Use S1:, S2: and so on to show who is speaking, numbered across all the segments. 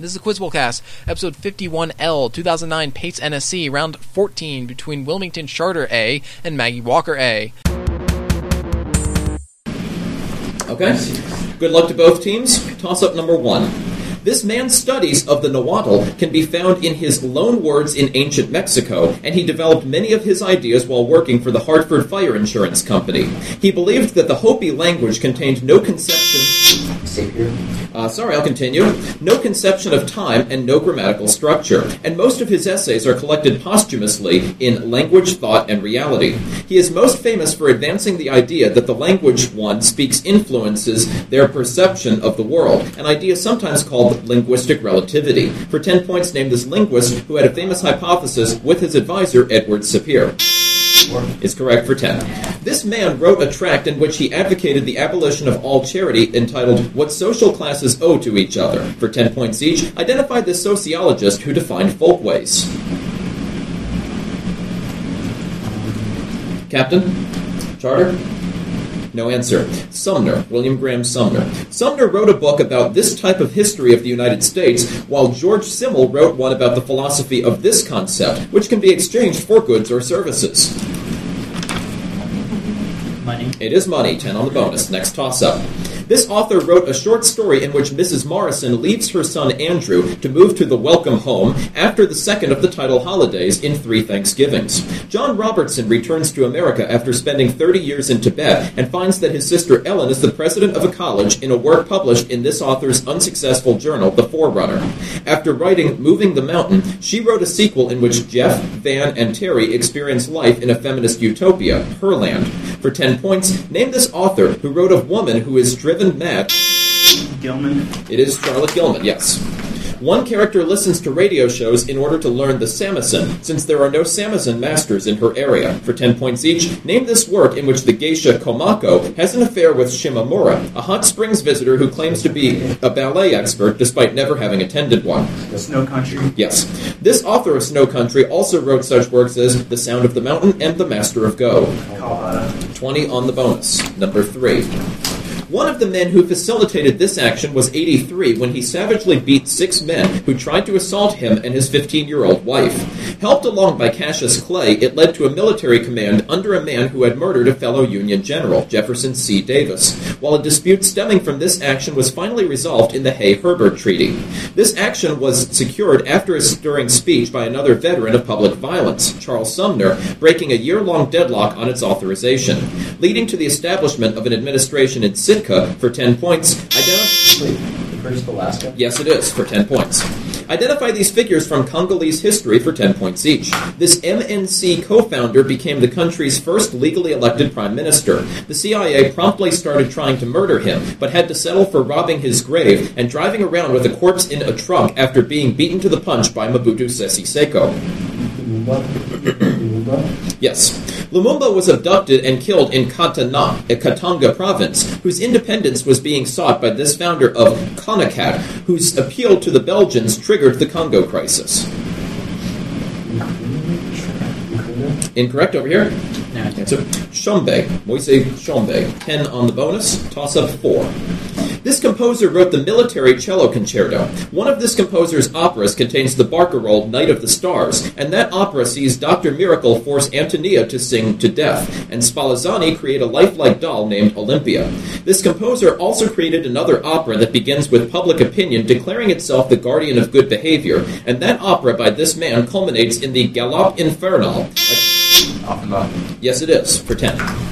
S1: This is the Quizbowlcast, episode 51L, 2009 PACE NSC, round 14 between Wilmington Charter A and Maggie Walker A.
S2: Okay. Good luck to both teams. Toss up number one. This man's studies of the Nahuatl can be found in his Loan Words in Ancient Mexico, and he developed many of his ideas while working for the Hartford Fire Insurance Company. He believed that the Hopi language contained no conception. Uh, sorry, I'll continue. No conception of time and no grammatical structure, and most of his essays are collected posthumously in Language, Thought, and Reality. He is most famous for advancing the idea that the language one speaks influences their perception of the world, an idea sometimes called linguistic relativity. For 10 points, name this linguist who had a famous hypothesis with his advisor, Edward Sapir is correct for 10. This man wrote a tract in which he advocated the abolition of all charity entitled What Social Classes Owe to Each Other. For 10 points each, identify the sociologist who defined folkways. Captain? Charter? No answer. Sumner, William Graham Sumner. Sumner wrote a book about this type of history of the United States, while George Simmel wrote one about the philosophy of this concept, which can be exchanged for goods or services.
S3: Money.
S2: It is money, 10 on the bonus. Next toss up. This author wrote a short story in which Mrs. Morrison leaves her son Andrew to move to the welcome home after the second of the title holidays in three Thanksgivings. John Robertson returns to America after spending 30 years in Tibet and finds that his sister Ellen is the president of a college in a work published in this author's unsuccessful journal, The Forerunner. After writing Moving the Mountain, she wrote a sequel in which Jeff, Van, and Terry experience life in a feminist utopia, Herland. For 10 points, name this author who wrote of woman who is driven mad.
S3: Gilman.
S2: It is Charlotte Gilman, yes. One character listens to radio shows in order to learn the Samisen, since there are no Samisen masters in her area. For 10 points each, name this work in which the geisha Komako has an affair with Shimamura, a hot springs visitor who claims to be a ballet expert despite never having attended one.
S3: Snow Country.
S2: Yes. This author of Snow Country also wrote such works as The Sound of the Mountain and The Master of Go.
S3: Colorado.
S2: 20 on the bonus. Number 3. One of the men who facilitated this action was 83 when he savagely beat six men who tried to assault him and his 15 year old wife. Helped along by Cassius Clay, it led to a military command under a man who had murdered a fellow Union general, Jefferson C. Davis, while a dispute stemming from this action was finally resolved in the Hay Herbert Treaty. This action was secured after a stirring speech by another veteran of public violence, Charles Sumner, breaking a year long deadlock on its authorization, leading to the establishment of an administration in Sitka for 10 points.
S4: Alaska?
S2: Yes, it is, for 10 points. Identify these figures from Congolese history for 10 points each. This MNC co founder became the country's first legally elected prime minister. The CIA promptly started trying to murder him, but had to settle for robbing his grave and driving around with a corpse in a trunk after being beaten to the punch by Mobutu Sese Seko.
S4: Lumumba?
S2: Yes. Lumumba was abducted and killed in Katana, a Katanga province, whose independence was being sought by this founder of CONACAT, whose appeal to the Belgians triggered the Congo crisis. Incorrect over here.
S3: No.
S2: Answer Tshombe. Moise Tshombe. 10 on the bonus. Toss up 4. This composer wrote the military cello concerto. One of this composer's operas contains the barcarolle Night of the Stars, and that opera sees Dr. Miracle force Antonia to sing to death, and Spallanzani create a lifelike doll named Olympia. This composer also created another opera that begins with public opinion declaring itself the guardian of good behavior, and that opera by this man culminates in the Galop Infernal. Yes, it is, for 10.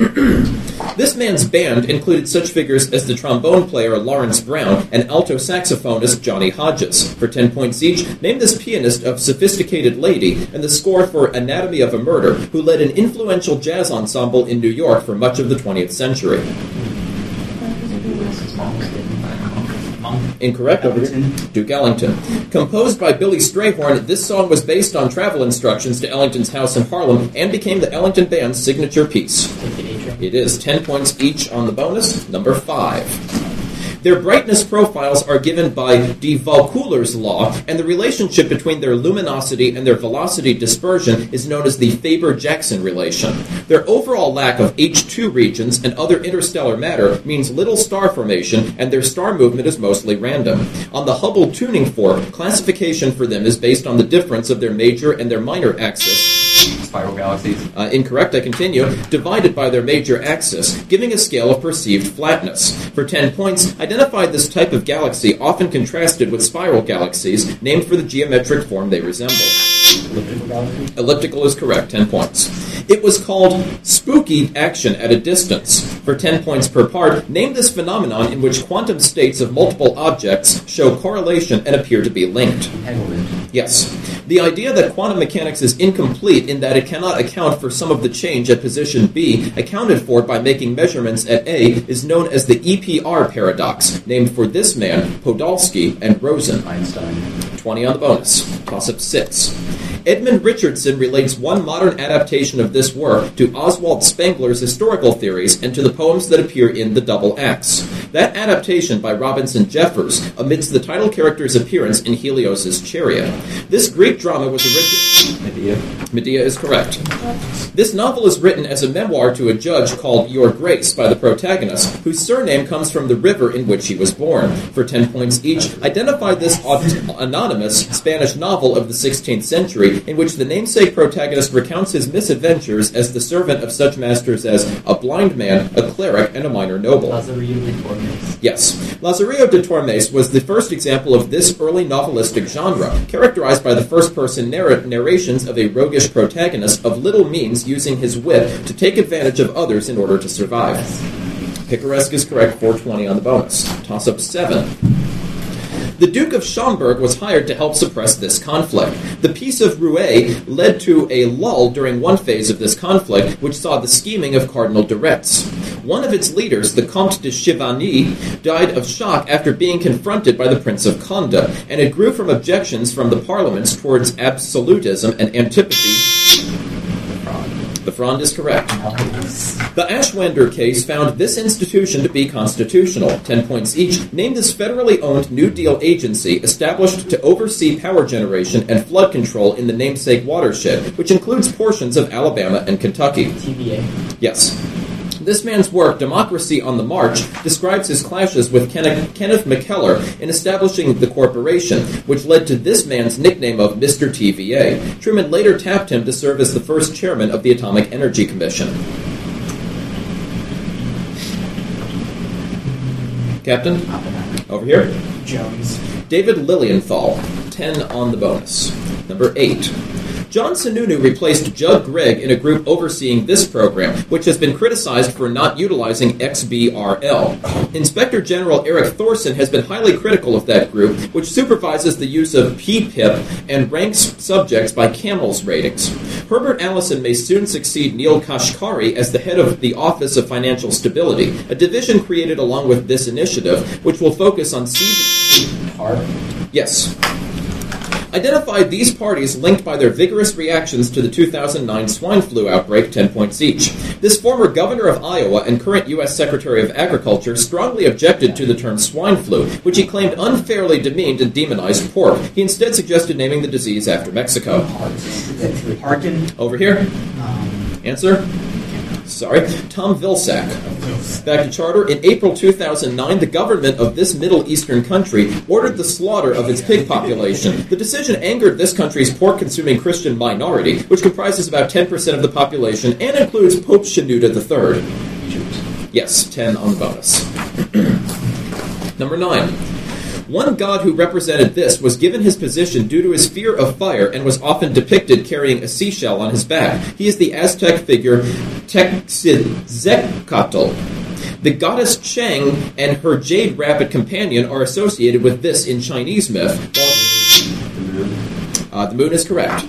S2: This man's band included such figures as the trombone player Lawrence Brown and alto saxophonist Johnny Hodges. For 10 points each, name this pianist of Sophisticated Lady and the score for Anatomy of a Murder, who led an influential jazz ensemble in New York for much of the 20th century. Incorrect over here. Duke Ellington. Composed by Billy Strayhorn, this song was based on travel instructions to Ellington's house in Harlem and became the Ellington Band's signature piece.
S3: Take the A train.
S2: It is 10 points each on the bonus. Number 5. Their brightness profiles are given by de Vaucouleurs's law, and the relationship between their luminosity and their velocity dispersion is known as the Faber-Jackson relation. Their overall lack of H2 regions and other interstellar matter means little star formation, and their star movement is mostly random. On the Hubble tuning fork, classification for them is based on the difference of their major and their minor axis.
S3: Spiral galaxies.
S2: Uh, incorrect, I continue. Divided by their major axis, giving a scale of perceived flatness. For 10 points, identify this type of galaxy, often contrasted with spiral galaxies, named for the geometric form they resemble.
S4: Elliptical?
S2: Elliptical is correct, 10 points. It was called spooky action at a distance. For 10 points per part, name this phenomenon in which quantum states of multiple objects show correlation and appear to be linked. Yes. The idea that quantum mechanics is incomplete in that it cannot account for some of the change at position B accounted for by making measurements at A is known as the EPR paradox, named for this man, Podolsky, and Rosen.
S3: Einstein.
S2: 20 on the bonus. Toss up 6. Edmund Richardson relates one modern adaptation of this work to Oswald Spengler's historical theories and to the poems that appear in The Double Axe. That adaptation by Robinson Jeffers omits the title character's appearance in Helios's chariot. This Greek drama was originally.
S3: Medea.
S2: Medea is correct. This novel is written as a memoir to a judge called Your Grace by the protagonist, whose surname comes from the river in which he was born. For 10 points each, identify this anonymous Spanish novel of the 16th century in which the namesake protagonist recounts his misadventures as the servant of such masters as a blind man, a cleric, and a minor noble. Yes. Lazarillo de Tormes was the first example of this early novelistic genre, characterized by the first person narr- narrations of a roguish protagonist of little means using his wit to take advantage of others in order to survive. Picaresque is correct, 420 on the bonus. Toss up 7. The Duke of Schomberg was hired to help suppress this conflict. The Peace of Rueil led to a lull during one phase of this conflict, which saw the scheming of Cardinal de Retz. One of its leaders, the Comte de Chavigny, died of shock after being confronted by the Prince of Conde, and it grew from objections from the parliaments towards absolutism and antipathy. The Fronde is correct. The Ashwander case found this institution to be constitutional. Ten points each. Name this federally owned New Deal agency established to oversee power generation and flood control in the namesake watershed, which includes portions of Alabama and Kentucky.
S3: TVA.
S2: Yes. This man's work, Democracy on the March, describes his clashes with Kenneth, Kenneth McKellar in establishing the corporation, which led to this man's nickname of Mr. TVA. Truman later tapped him to serve as the first chairman of the Atomic Energy Commission. Captain, over here.
S3: Jones.
S2: David Lilienthal, 10 on the bonus. Number 8. John Sununu replaced Judd Gregg in a group overseeing this program, which has been criticized for not utilizing XBRL. Inspector General Eric Thorson has been highly critical of that group, which supervises the use of PPIP and ranks subjects by CAMELS ratings. Herbert Allison may soon succeed Neel Kashkari as the head of the Office of Financial Stability, a division created along with this initiative, which will focus on seed. Yes. Identify these parties linked by their vigorous reactions to the 2009 swine flu outbreak, 10 points each. This former governor of Iowa and current U.S. Secretary of Agriculture strongly objected to the term swine flu, which he claimed unfairly demeaned and demonized pork. He instead suggested naming the disease after Mexico. Over here.
S3: Um,
S2: Answer? Sorry. Tom Vilsack. Back to charter. In April 2009, the government of this Middle Eastern country ordered the slaughter of its pig population. The decision angered this country's pork consuming Christian minority, which comprises about 10% of the population and includes Pope Shenouda III. Yes, 10 on the bonus. Number 9. One god who represented this was given his position due to his fear of fire and was often depicted carrying a seashell on his back. He is the Aztec figure Tecciztecatl. The goddess Cheng and her jade rabbit companion are associated with this in Chinese myth. Uh, the moon is correct.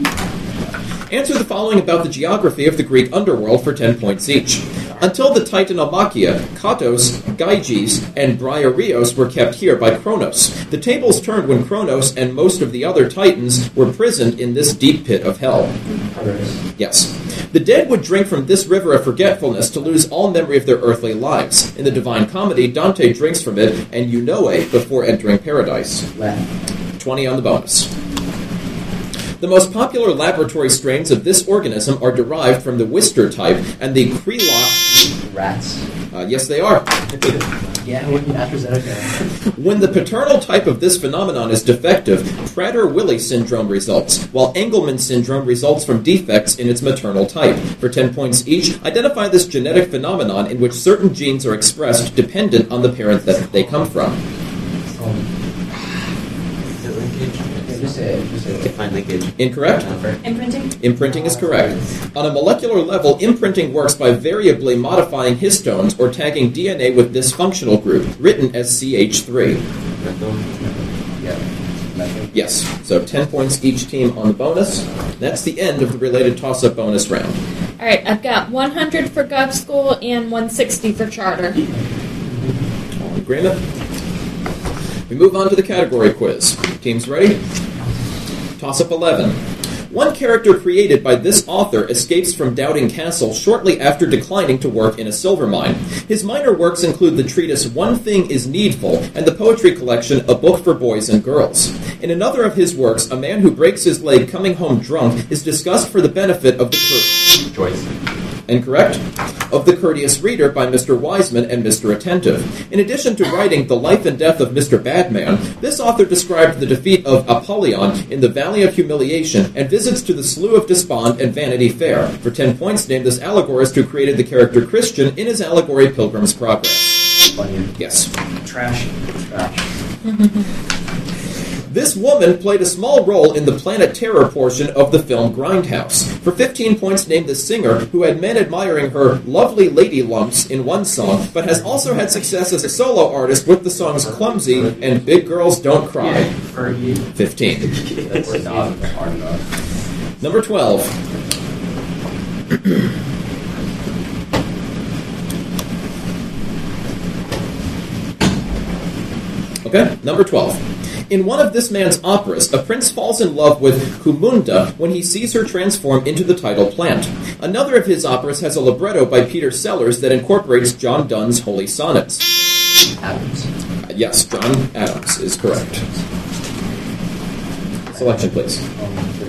S2: Answer the following about the geography of the Greek underworld for 10 points each. Until the Titanomachia, Cottus, Gyges, and Briareos were kept here by Kronos. The tables turned when Kronos and most of the other Titans were prisoned in this deep pit of hell. Yes. The dead would drink from this river of forgetfulness to lose all memory of their earthly lives. In the Divine Comedy, Dante drinks from it and Eunoe before entering paradise. 20 on the bonus. The most popular laboratory strains of this organism are derived from the Wistar type and the Crelock.
S3: Rats.
S2: Uh, yes, they are.
S3: Yeah, AstraZeneca.
S2: When the paternal type of this phenomenon is defective, Prader-Willi syndrome results, while Angelman syndrome results from defects in its maternal type. For 10 points each, identify this genetic phenomenon in which certain genes are expressed dependent on the parent that they come from.
S3: Yeah, just say it. Just say it.
S4: Define linkage.
S2: Incorrect?
S5: Imprinting?
S2: Imprinting is correct. On a molecular level, imprinting works by variably modifying histones or tagging DNA with this functional group, written as CH3. Yes, so 10 points each team on the bonus. That's the end of the related toss up bonus round.
S5: All right, I've got 100 for Gov School and 160 for Charter.
S2: All in agreement? We move on to the category quiz. Teams ready? Toss up 11. One character created by this author escapes from Doubting Castle shortly after declining to work in a silver mine. His minor works include the treatise One Thing is Needful and the poetry collection A Book for Boys and Girls. In another of his works, a man who breaks his leg coming home drunk is discussed for the benefit of the
S4: Choice.
S2: Incorrect. Of the Courteous Reader by Mr. Wiseman and Mr. Attentive. In addition to writing The Life and Death of Mr. Badman, this author described the defeat of Apollyon in the Valley of Humiliation and visits to the Slough of Despond and Vanity Fair. For 10 points, name this allegorist who created the character Christian in his allegory Pilgrim's Progress.
S3: Funny.
S2: Yes.
S3: Trash. Trash.
S2: This woman played a small role in the Planet Terror portion of the film Grindhouse. For 15 points, named the singer who had men admiring her lovely lady lumps in one song, but has also had success as a solo artist with the songs Clumsy and Big Girls Don't Cry. 15.
S3: That's not hard enough.
S2: Number 12. Okay, number 12. In one of this man's operas, a prince falls in love with Kumudha when he sees her transform into the title plant. Another of his operas has a libretto by Peter Sellars that incorporates John Donne's Holy Sonnets.
S3: Adams.
S2: Uh, yes, John Adams is correct. Selection, please.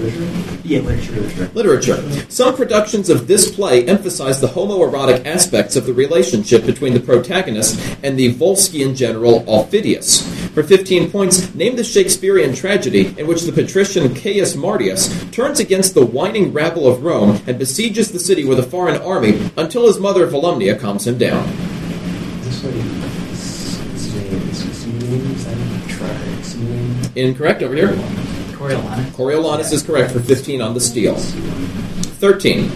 S3: Literature? Yeah, literature. Literature.
S2: Literature. Some productions of this play emphasize the homoerotic aspects of the relationship between the protagonist and the Volscian general Aufidius. For 15 points, name the Shakespearean tragedy in which the patrician Caius Martius turns against the whining rabble of Rome and besieges the city with a foreign army until his mother Volumnia calms him down.
S3: Is this like. Is this Is that try? Simulating?
S2: Incorrect over here.
S3: Coriolanus.
S2: Coriolanus is correct for 15 on the steel. 13.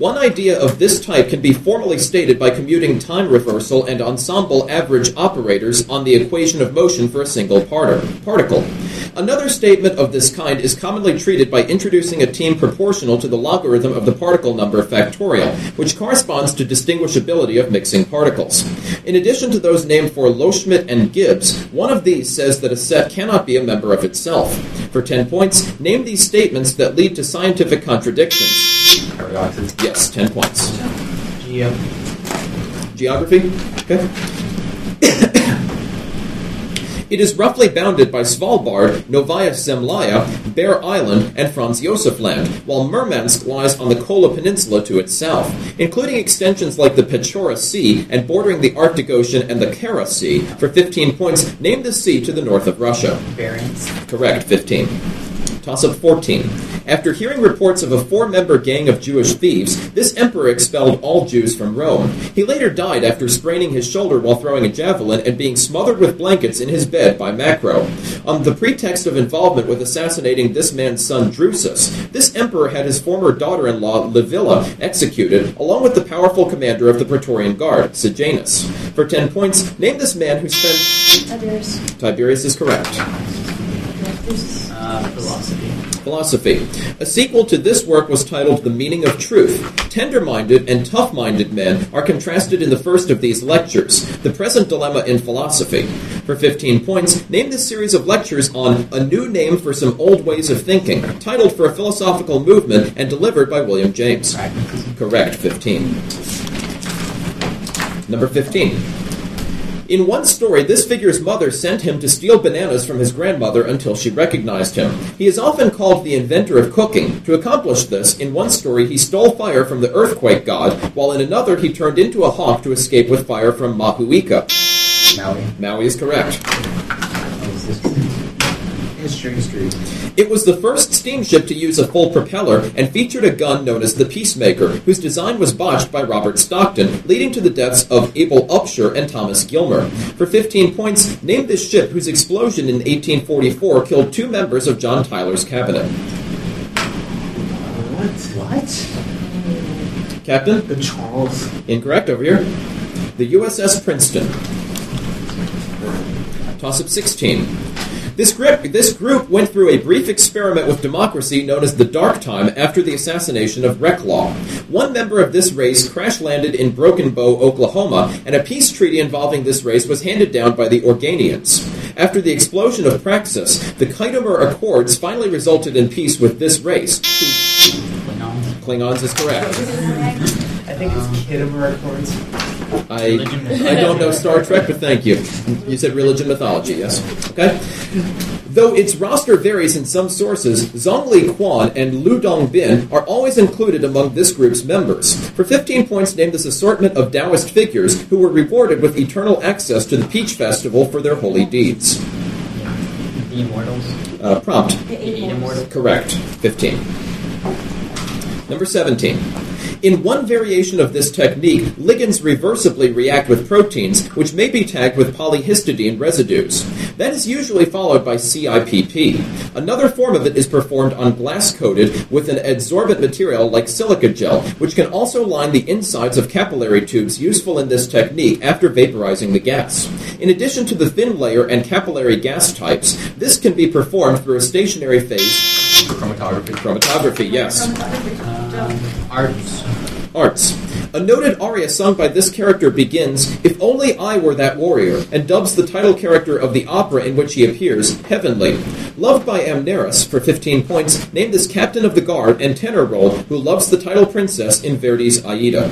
S2: One idea of this type can be formally stated by commuting time reversal and ensemble average operators on the equation of motion for a single par- particle. Another statement of this kind is commonly treated by introducing a team proportional to the logarithm of the particle number factorial, which corresponds to distinguishability of mixing particles. In addition to those named for Loschmidt and Gibbs, one of these says that a set cannot be a member of itself. For 10 points, name these statements that lead to scientific contradictions. Yes, 10 points.
S3: Geo.
S2: Geography? Okay. It is roughly bounded by Svalbard, Novaya Zemlya, Bear Island, and Franz Josef Land, while Murmansk lies on the Kola Peninsula to its south, including extensions like the Pechora Sea and bordering the Arctic Ocean and the Kara Sea. For 15 points, name the sea to the north of Russia.
S3: Barents.
S2: Correct, 15. Toss up 14. After hearing reports of a four member gang of Jewish thieves, this emperor expelled all Jews from Rome. He later died after spraining his shoulder while throwing a javelin and being smothered with blankets in his bed by Macro. On the pretext of involvement with assassinating this man's son Drusus, this emperor had his former daughter in law Livilla executed, along with the powerful commander of the Praetorian Guard, Sejanus. For 10 points, name this man who spent.
S5: Others.
S2: Tiberius is correct.
S3: Uh, philosophy.
S2: Philosophy. A sequel to this work was titled The Meaning of Truth. Tender minded and tough minded men are contrasted in the first of these lectures The Present Dilemma in Philosophy. For 15 points, name this series of lectures on A New Name for Some Old Ways of Thinking, titled for a philosophical movement and delivered by William James. Correct, 15. Number 15. In one story, this figure's mother sent him to steal bananas from his grandmother until she recognized him. He is often called the inventor of cooking. To accomplish this, in one story, he stole fire from the earthquake god, while in another, he turned into a hawk to escape with fire from Mahuika.
S3: Maui.
S2: Maui is correct.
S3: What is this? History, history.
S2: It was the first steamship to use a full propeller and featured a gun known as the Peacemaker, whose design was botched by Robert Stockton, leading to the deaths of Abel Upshur and Thomas Gilmer. For 15 points, name this ship whose explosion in 1844 killed two members of John Tyler's cabinet.
S3: What? What?
S2: Captain?
S3: The Charles.
S2: Incorrect over here. The USS Princeton. Toss up 16. This, grip, this group went through a brief experiment with democracy known as the Dark Time after the assassination of Reclaw. One member of this race crash landed in Broken Bow, Oklahoma, and a peace treaty involving this race was handed down by the Organians. After the explosion of Praxis, the Khitomer Accords finally resulted in peace with this race. Klingons is correct.
S3: I think it's Kittimer Accords.
S2: I, I don't know Star Trek, but thank you. You said religion mythology, yes. Okay? Though its roster varies in some sources, Zhongli Quan and Lu Dongbin are always included among this group's members. For 15 points, name this assortment of Taoist figures who were rewarded with eternal access to the Peach Festival for their holy deeds.
S4: The Immortals.
S2: Uh, prompt.
S4: The Immortals.
S2: Correct. 15. Number 17. In one variation of this technique, ligands reversibly react with proteins, which may be tagged with polyhistidine residues. That is usually followed by CIPP. Another form of it is performed on glass coated with an adsorbent material like silica gel, which can also line the insides of capillary tubes useful in this technique after vaporizing the gas. In addition to the thin layer and capillary gas types, this can be performed through a stationary phase
S3: Chromatography.
S2: chromatography, yes.
S4: Arts.
S2: Arts. A noted aria sung by this character begins, If only I were that warrior, and dubs the title character of the opera in which he appears, Heavenly. Loved by Amneris, for 15 points, named this captain of the guard and tenor role who loves the title princess in Verdi's Aida.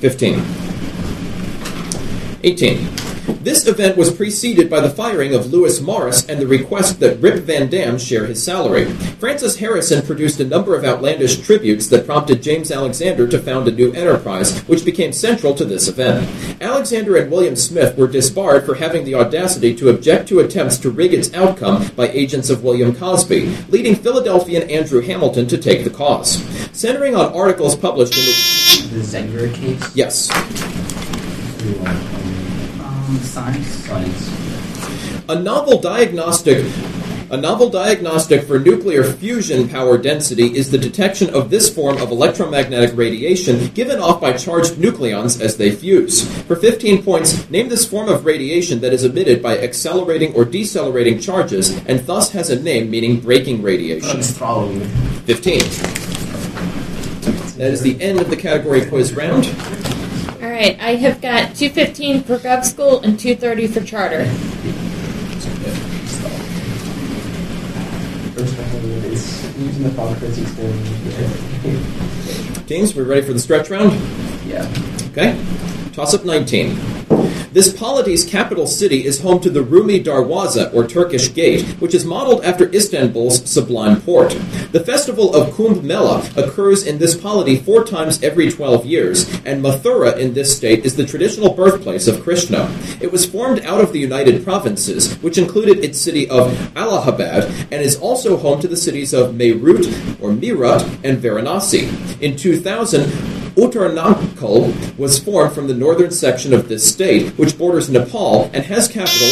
S2: 15. 18. This event was preceded by the firing of Lewis Morris and the request that Rip Van Dam share his salary. Francis Harrison produced a number of outlandish tributes that prompted James Alexander to found a new enterprise, which became central to this event. Alexander and William Smith were disbarred for having the audacity to object to attempts to rig its outcome by agents of William Cosby, leading Philadelphian Andrew Hamilton to take the cause. Centering on articles published in the.
S3: The Zenger case.
S2: Yes.
S4: Um, science.
S3: Science.
S2: A novel diagnostic a novel diagnostic for nuclear fusion power density is the detection of this form of electromagnetic radiation given off by charged nucleons as they fuse. For 15 points, name this form of radiation that is emitted by accelerating or decelerating charges and thus has a name meaning breaking radiation. 15. That is the end of the category quiz round.
S5: All right, I have got 215 for Gov School and 230 for Charter.
S3: First one is using the Falkers experiment.
S2: Teams, we're ready for the stretch round?
S3: Yeah.
S2: Okay. Toss up 19. This polity's capital city is home to the Rumi Darwaza, or Turkish Gate, which is modeled after Istanbul's Sublime Porte. The festival of Kumbh Mela occurs in this polity four times every 12 years, and Mathura in this state is the traditional birthplace of Krishna. It was formed out of the United Provinces, which included its city of Allahabad, and is also home to the cities of Meerut, or Meerut, and Varanasi. In 2000, Uttaranchal was formed from the northern section of this state, which borders Nepal and has capital,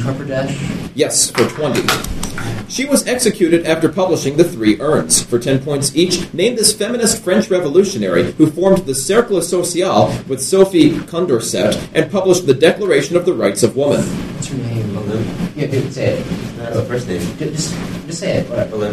S3: Uttar
S2: yes, for 20. She was executed after publishing the three urns. For 10 points each, name this feminist French revolutionary who formed the Cercle Social with Sophie Condorcet and published the Declaration of the Rights of Woman.
S3: What's her name? Belim. Yeah, dude, say it.
S6: That's the first name.
S3: Just, just say it. Whatever.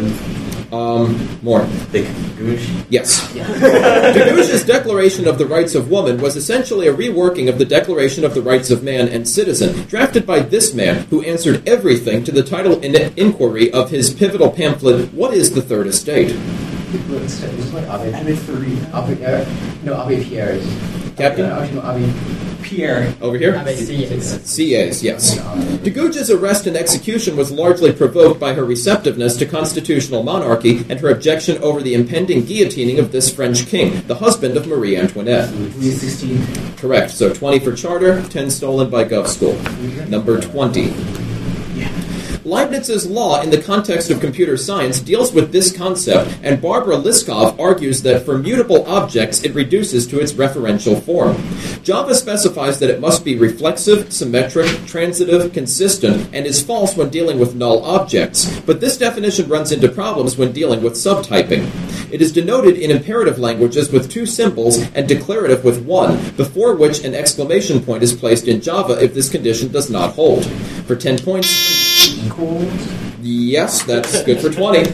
S6: Belim.
S2: Um, more.
S6: Big Goosh.
S2: Yes.
S3: Yeah.
S2: de Gouges's Declaration of the Rights of Woman was essentially a reworking of the Declaration of the Rights of Man and Citizen, drafted by this man, who answered everything to the title in inquiry of his pivotal pamphlet, What is the Third Estate?
S3: What's that? What's like Abe?
S4: Abe Farid.
S3: Abe, uh, no, Abe Pierre.
S2: Captain?
S3: Actually, no, Abe Pierre.
S2: Over here? Sieyès, yes. de Gouges's arrest and execution was largely provoked by her receptiveness to constitutional monarchy and her objection over the impending guillotining of this French king, the husband of Marie Antoinette. Correct. So 20 for charter, 10 stolen by Gov School. Number 20. Leibniz's law in the context of computer science deals with this concept, and Barbara Liskov argues that for mutable objects it reduces to its referential form. Java specifies that it must be reflexive, symmetric, transitive, consistent, and is false when dealing with null objects, but this definition runs into problems when dealing with subtyping. It is denoted in imperative languages with two symbols and declarative with one, before which an exclamation point is placed in Java if this condition does not hold. For 10 points,
S3: Equals.
S2: Yes, that's good for 20.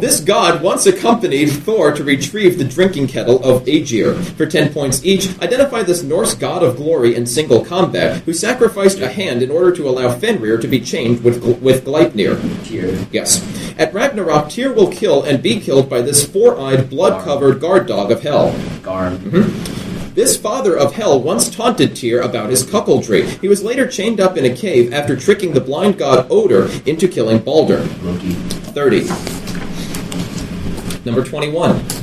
S2: This god once accompanied Thor to retrieve the drinking kettle of Aegir. For 10 points each, identify this Norse god of glory in single combat who sacrificed a hand in order to allow Fenrir to be chained with, with Gleipnir.
S3: Pierre.
S2: Yes. At Ragnarok, Tyr will kill and be killed by this four eyed, blood covered guard dog of hell.
S3: Garm. Mm-hmm.
S2: This father of hell once taunted Tyr about his cuckoldry. He was later chained up in a cave after tricking the blind god Odin into killing Balder. 30. Number 21.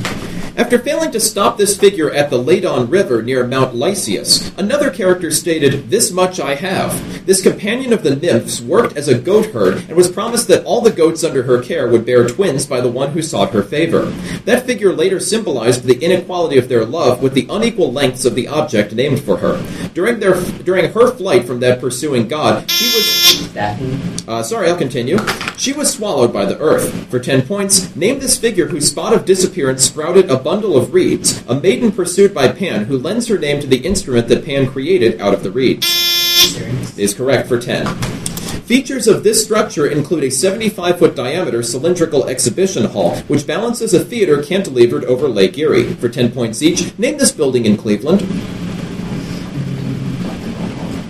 S2: After failing to stop this figure at the Ladon River near Mount Lycaeus, another character stated, This much I have. This companion of the nymphs worked as a goat herd and was promised that all the goats under her care would bear twins by the one who sought her favor. That figure later symbolized the inequality of their love with the unequal lengths of the object named for her. During, their, during her flight from that pursuing god, she was uh, sorry, I'll continue. She was swallowed by the earth. For 10 points, name this figure whose spot of disappearance sprouted a bundle of reeds, a maiden pursued by Pan, who lends her name to the instrument that Pan created out of the reeds. Is correct for 10. Features of this structure include a 75 foot diameter cylindrical exhibition hall, which balances a theater cantilevered over Lake Erie. For 10 points each, name this building in Cleveland.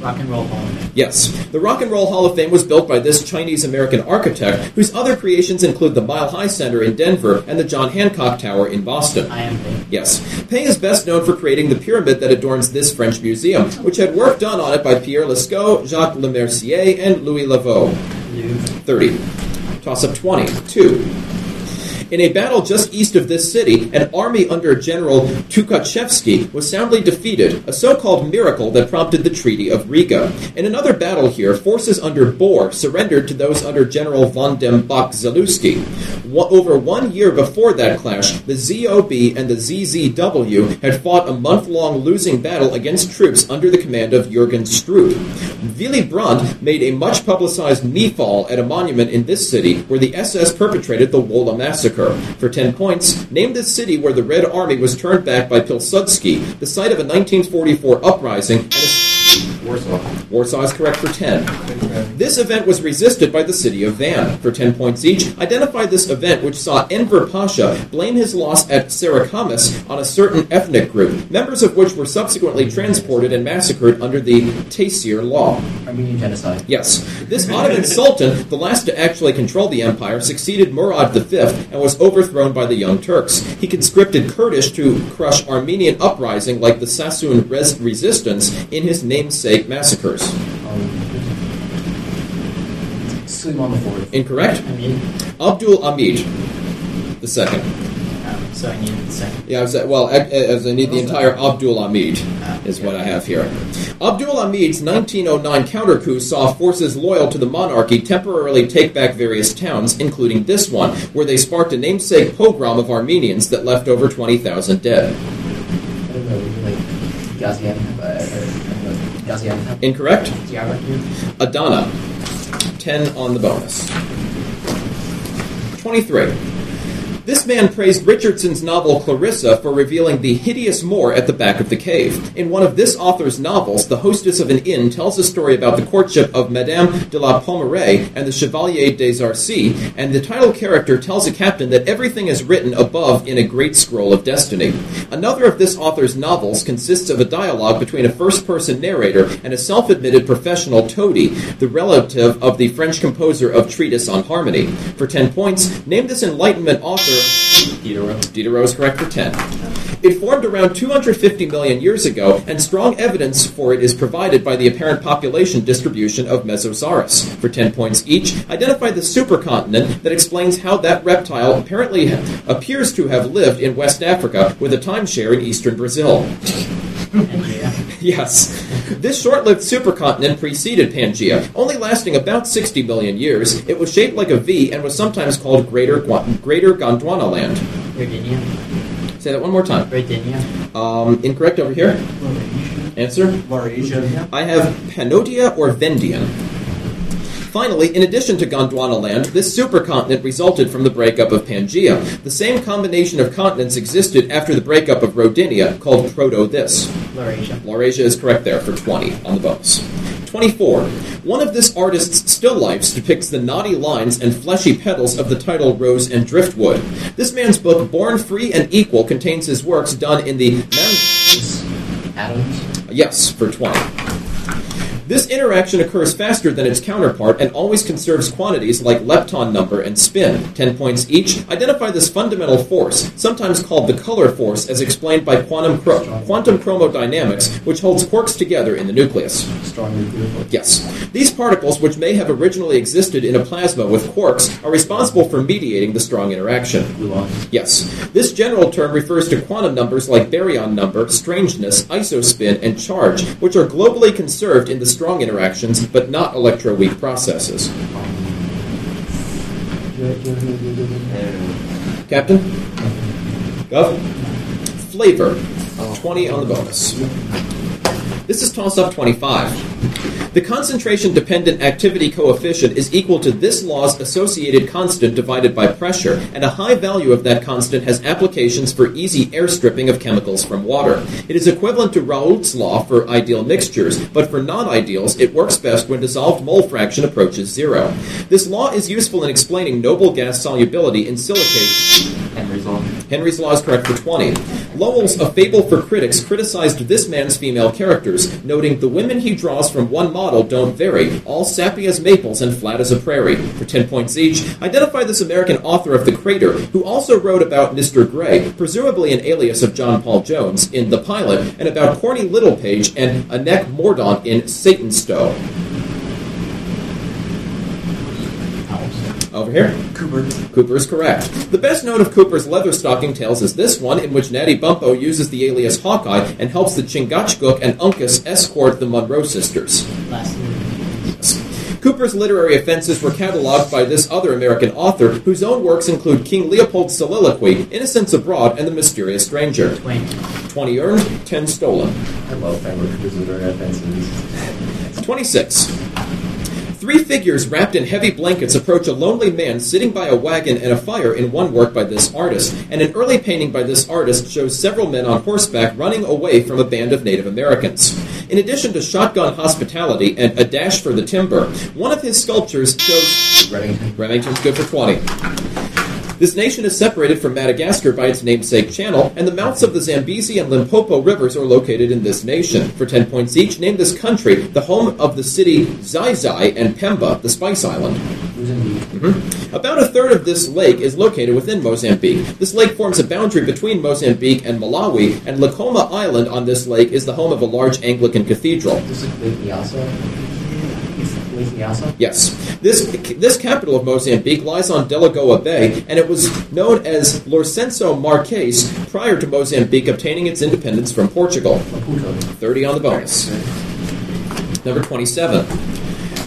S4: Rock and Roll Hall.
S2: Yes. The Rock and Roll Hall of Fame was built by this Chinese American architect, whose other creations include the Mile High Center in Denver and the John Hancock Tower in Boston.
S4: I. M. Pei.
S2: Yes. Pei is best known for creating the pyramid that adorns this French museum, which had work done on it by Pierre Lescot, Jacques Lemercier, and Louis Le
S4: Vau.
S2: 30. Toss up 20. 2. In a battle just east of this city, an army under General Tukhachevsky was soundly defeated, a so-called miracle that prompted the Treaty of Riga. In another battle here, forces under Bór surrendered to those under General von dem Bach-Zalewski. Over one year before that clash, the ZOB and the ZZW had fought a month-long losing battle against troops under the command of Jürgen Stroop. Willy Brandt made a much publicized knee fall at a monument in this city where the SS perpetrated the Wola massacre. For 10 points, name the city where the Red Army was turned back by Pilsudski, the site of a 1944 uprising,
S6: Warsaw.
S2: Warsaw is correct for 10. This event was resisted by the city of Van. For 10 points each, identify this event which saw Enver Pasha blame his loss at Sarakamis on a certain ethnic group, members of which were subsequently transported and massacred under the Tehcir law.
S3: Armenian genocide.
S2: Yes, this Ottoman Sultan, the last to actually control the empire, succeeded Murad V and was overthrown by the Young Turks. He conscripted Kurdish to crush Armenian uprising like the Sassoon res- resistance in his namesake massacres.
S3: Um, Suleiman the Fourth.
S2: Incorrect?
S4: I mean,
S2: Abdul Hamid, the second.
S4: um, so I need the second.
S2: Yeah, I was, well, a- as I need the entire Abdul Hamid is what I have here. Abdul Hamid's 1909 counter coup saw forces loyal to the monarchy temporarily take back various towns, including this one, where they sparked a namesake pogrom of Armenians that left over 20,000 dead.
S3: I don't know, like Gaziantep.
S2: Incorrect? Adana. 10 on the bonus. 23. This man praised Richardson's novel Clarissa for revealing the hideous Moor at the back of the cave. In one of this author's novels, the hostess of an inn tells a story about the courtship of Madame de la Pommeraye and the Chevalier des Arcis, and the title character tells a captain that everything is written above in a great scroll of destiny. Another of this author's novels consists of a dialogue between a first person narrator and a self admitted professional toady, the relative of the French composer of Treatise on Harmony. For 10 points, name this Enlightenment author.
S6: Diderot.
S2: Diderot is correct for 10. It formed around 250 million years ago, and strong evidence for it is provided by the apparent population distribution of Mesosaurus. For 10 points each, identify the supercontinent that explains how that reptile apparently appears to have lived in West Africa with a timeshare in eastern Brazil. Yes. This short lived supercontinent preceded Pangea, only lasting about 60 million years. It was shaped like a V and was sometimes called Greater, Gua- Greater Gondwana Land.
S4: Virginia.
S2: Say that one more time.
S4: Virginia.
S2: Um, incorrect over here. Answer?
S6: Laurasia.
S2: I have Pannotia or Vendian. Finally, in addition to Gondwana land, this supercontinent resulted from the breakup of Pangaea. The same combination of continents existed after the breakup of Rodinia, called Proto-this.
S4: Laurasia.
S2: Laurasia is correct there for 20 on the bonus. 24. One of this artist's still lifes depicts the knotty lines and fleshy petals of the title Rose and Driftwood. This man's book, Born Free and Equal, contains his works done in the.
S6: Adams.
S2: Yes, for 20. This interaction occurs faster than its counterpart and always conserves quantities like lepton number and spin. 10 points each. Identify this fundamental force, sometimes called the color force, as explained by quantum, chro- quantum chromodynamics, which holds quarks together in the nucleus.
S3: Strong nuclear.
S2: Yes. These particles, which may have originally existed in a plasma with quarks, are responsible for mediating the strong interaction. Yes. This general term refers to quantum numbers like baryon number, strangeness, isospin, and charge, which are globally conserved in the strong interactions but not electroweak processes. Captain? Gov? Flavor. 20 on the bonus. This is toss up 25. The concentration dependent activity coefficient is equal to this law's associated constant divided by pressure, and a high value of that constant has applications for easy air stripping of chemicals from water. It is equivalent to Raoult's law for ideal mixtures, but for non ideals, it works best when dissolved mole fraction approaches zero. This law is useful in explaining noble gas solubility in silicate.
S6: Henry's law.
S2: Henry's Law is correct for 20. Lowell's A Fable for Critics criticized this man's female characters, noting the women he draws from one model don't vary, all sappy as maples and flat as a prairie. For 10 points each, identify this American author of The Crater, who also wrote about Mr. Gray, presumably an alias of John Paul Jones, in The Pilot, and about Corny Littlepage and Anneke Mordaunt in Satan's Satanstoe. Over here.
S6: Cooper.
S2: Cooper is correct. The best known of Cooper's leather stocking tales is this one, in which Natty Bumppo uses the alias Hawkeye and helps the Chingachgook and Uncas escort the Monroe sisters.
S4: Last.
S2: Cooper's literary offenses were cataloged by this other American author, whose own works include King Leopold's Soliloquy, Innocents Abroad, and The Mysterious Stranger.
S4: Twain.
S2: 20 earned, 10 stolen.
S3: I love that word because literary offenses.
S2: 26. Three figures wrapped in heavy blankets approach a lonely man sitting by a wagon and a fire in one work by this artist, and an early painting by this artist shows several men on horseback running away from a band of Native Americans. In addition to shotgun hospitality and a dash for the timber, one of his sculptures shows
S6: Remington.
S2: Remington's good for 20. This nation is separated from Madagascar by its namesake channel, and the mouths of the Zambezi and Limpopo rivers are located in this nation. For 10 points each, name this country, the home of the city Xai-Xai and Pemba, the Spice Island.
S3: Mozambique.
S2: About a third of this lake is located within Mozambique. This lake forms a boundary between Mozambique and Malawi, and Likoma Island on this lake is the home of a large Anglican cathedral.
S3: This is Lake Nyassa.
S2: Yes. This, this capital of Mozambique lies on Delagoa Bay, and it was known as Lourenço Marques prior to Mozambique obtaining its independence from Portugal. 30 on the bonus. Number 27.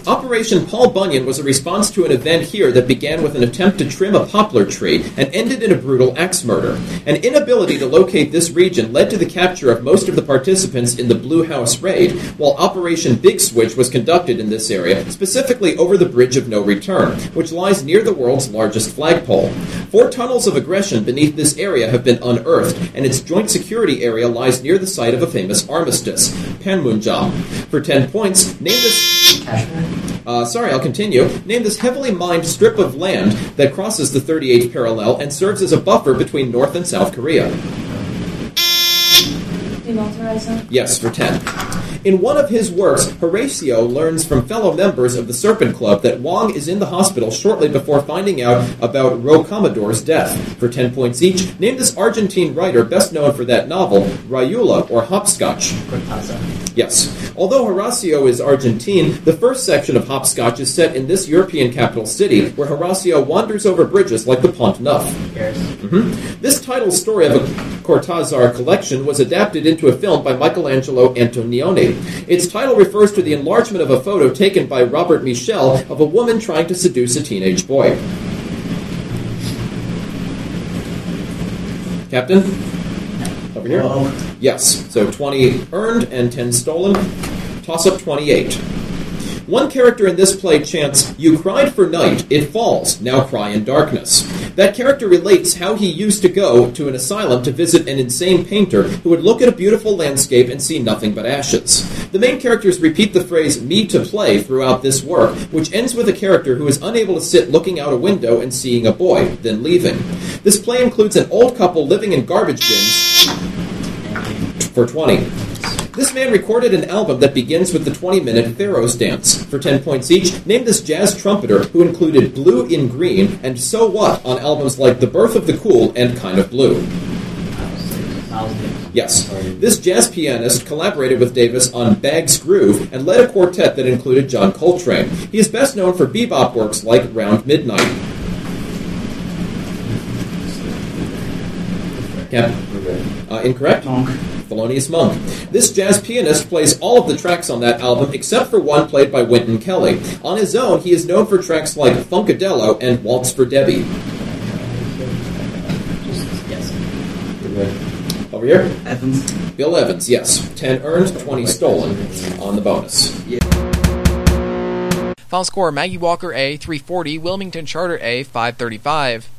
S2: Operation Paul Bunyan was a response to an event here that began with an attempt to trim a poplar tree and ended in a brutal axe murder. An inability to locate this region led to the capture of most of the participants in the Blue House raid, while Operation Big Switch was conducted in this area, specifically over the Bridge of No Return, which lies near the world's largest flagpole. Four tunnels of aggression beneath this area have been unearthed, and its joint security area lies near the site of a famous armistice, Panmunjom. For 10 points, name this. Uh, sorry, I'll continue. Name this heavily mined strip of land that crosses the 38th parallel and serves as a buffer between North and South Korea. Yes, for 10. In one of his works, Horacio learns from fellow members of the Serpent Club that Wong is in the hospital shortly before finding out about Rocamadour's death. For 10 points each, name this Argentine writer best known for that novel, Rayuela or Hopscotch. Yes. Although Horacio is Argentine, the first section of Hopscotch is set in this European capital city, where Horacio wanders over bridges like the Pont Neuf.
S4: Paris. Mm-hmm.
S2: This title story of a Cortázar collection was adapted into a film by Michelangelo Antonioni. Its title refers to the enlargement of a photo taken by Robert Michel of a woman trying to seduce a teenage boy. Captain? Over here? Yes. So 20 earned and 10 stolen. Toss up 28. One character in this play chants, You cried for night, it falls, now cry in darkness. That character relates how he used to go to an asylum to visit an insane painter who would look at a beautiful landscape and see nothing but ashes. The main characters repeat the phrase me to play throughout this work, which ends with a character who is unable to sit looking out a window and seeing a boy, then leaving. This play includes an old couple living in garbage bins for 20. This man recorded an album that begins with the 20 minute Pharaoh's dance. For 10 points each, name this jazz trumpeter who included Blue in Green and So What on albums like The Birth of the Cool and Kind of Blue. Yes. This jazz pianist collaborated with Davis on Bag's Groove and led a quartet that included John Coltrane. He is best known for bebop works like Round Midnight. Cap- uh, incorrect?
S3: Monk.
S2: Thelonious Monk. This jazz pianist plays all of the tracks on that album except for one played by Wynton Kelly. On his own, he is known for tracks like Funkallero and Waltz for
S4: Debby.
S2: Over here,
S3: Evans.
S2: Bill Evans, yes. 10 earned, 20 stolen on the bonus.
S1: Final score Maggie Walker A 340, Wilmington Charter A 535.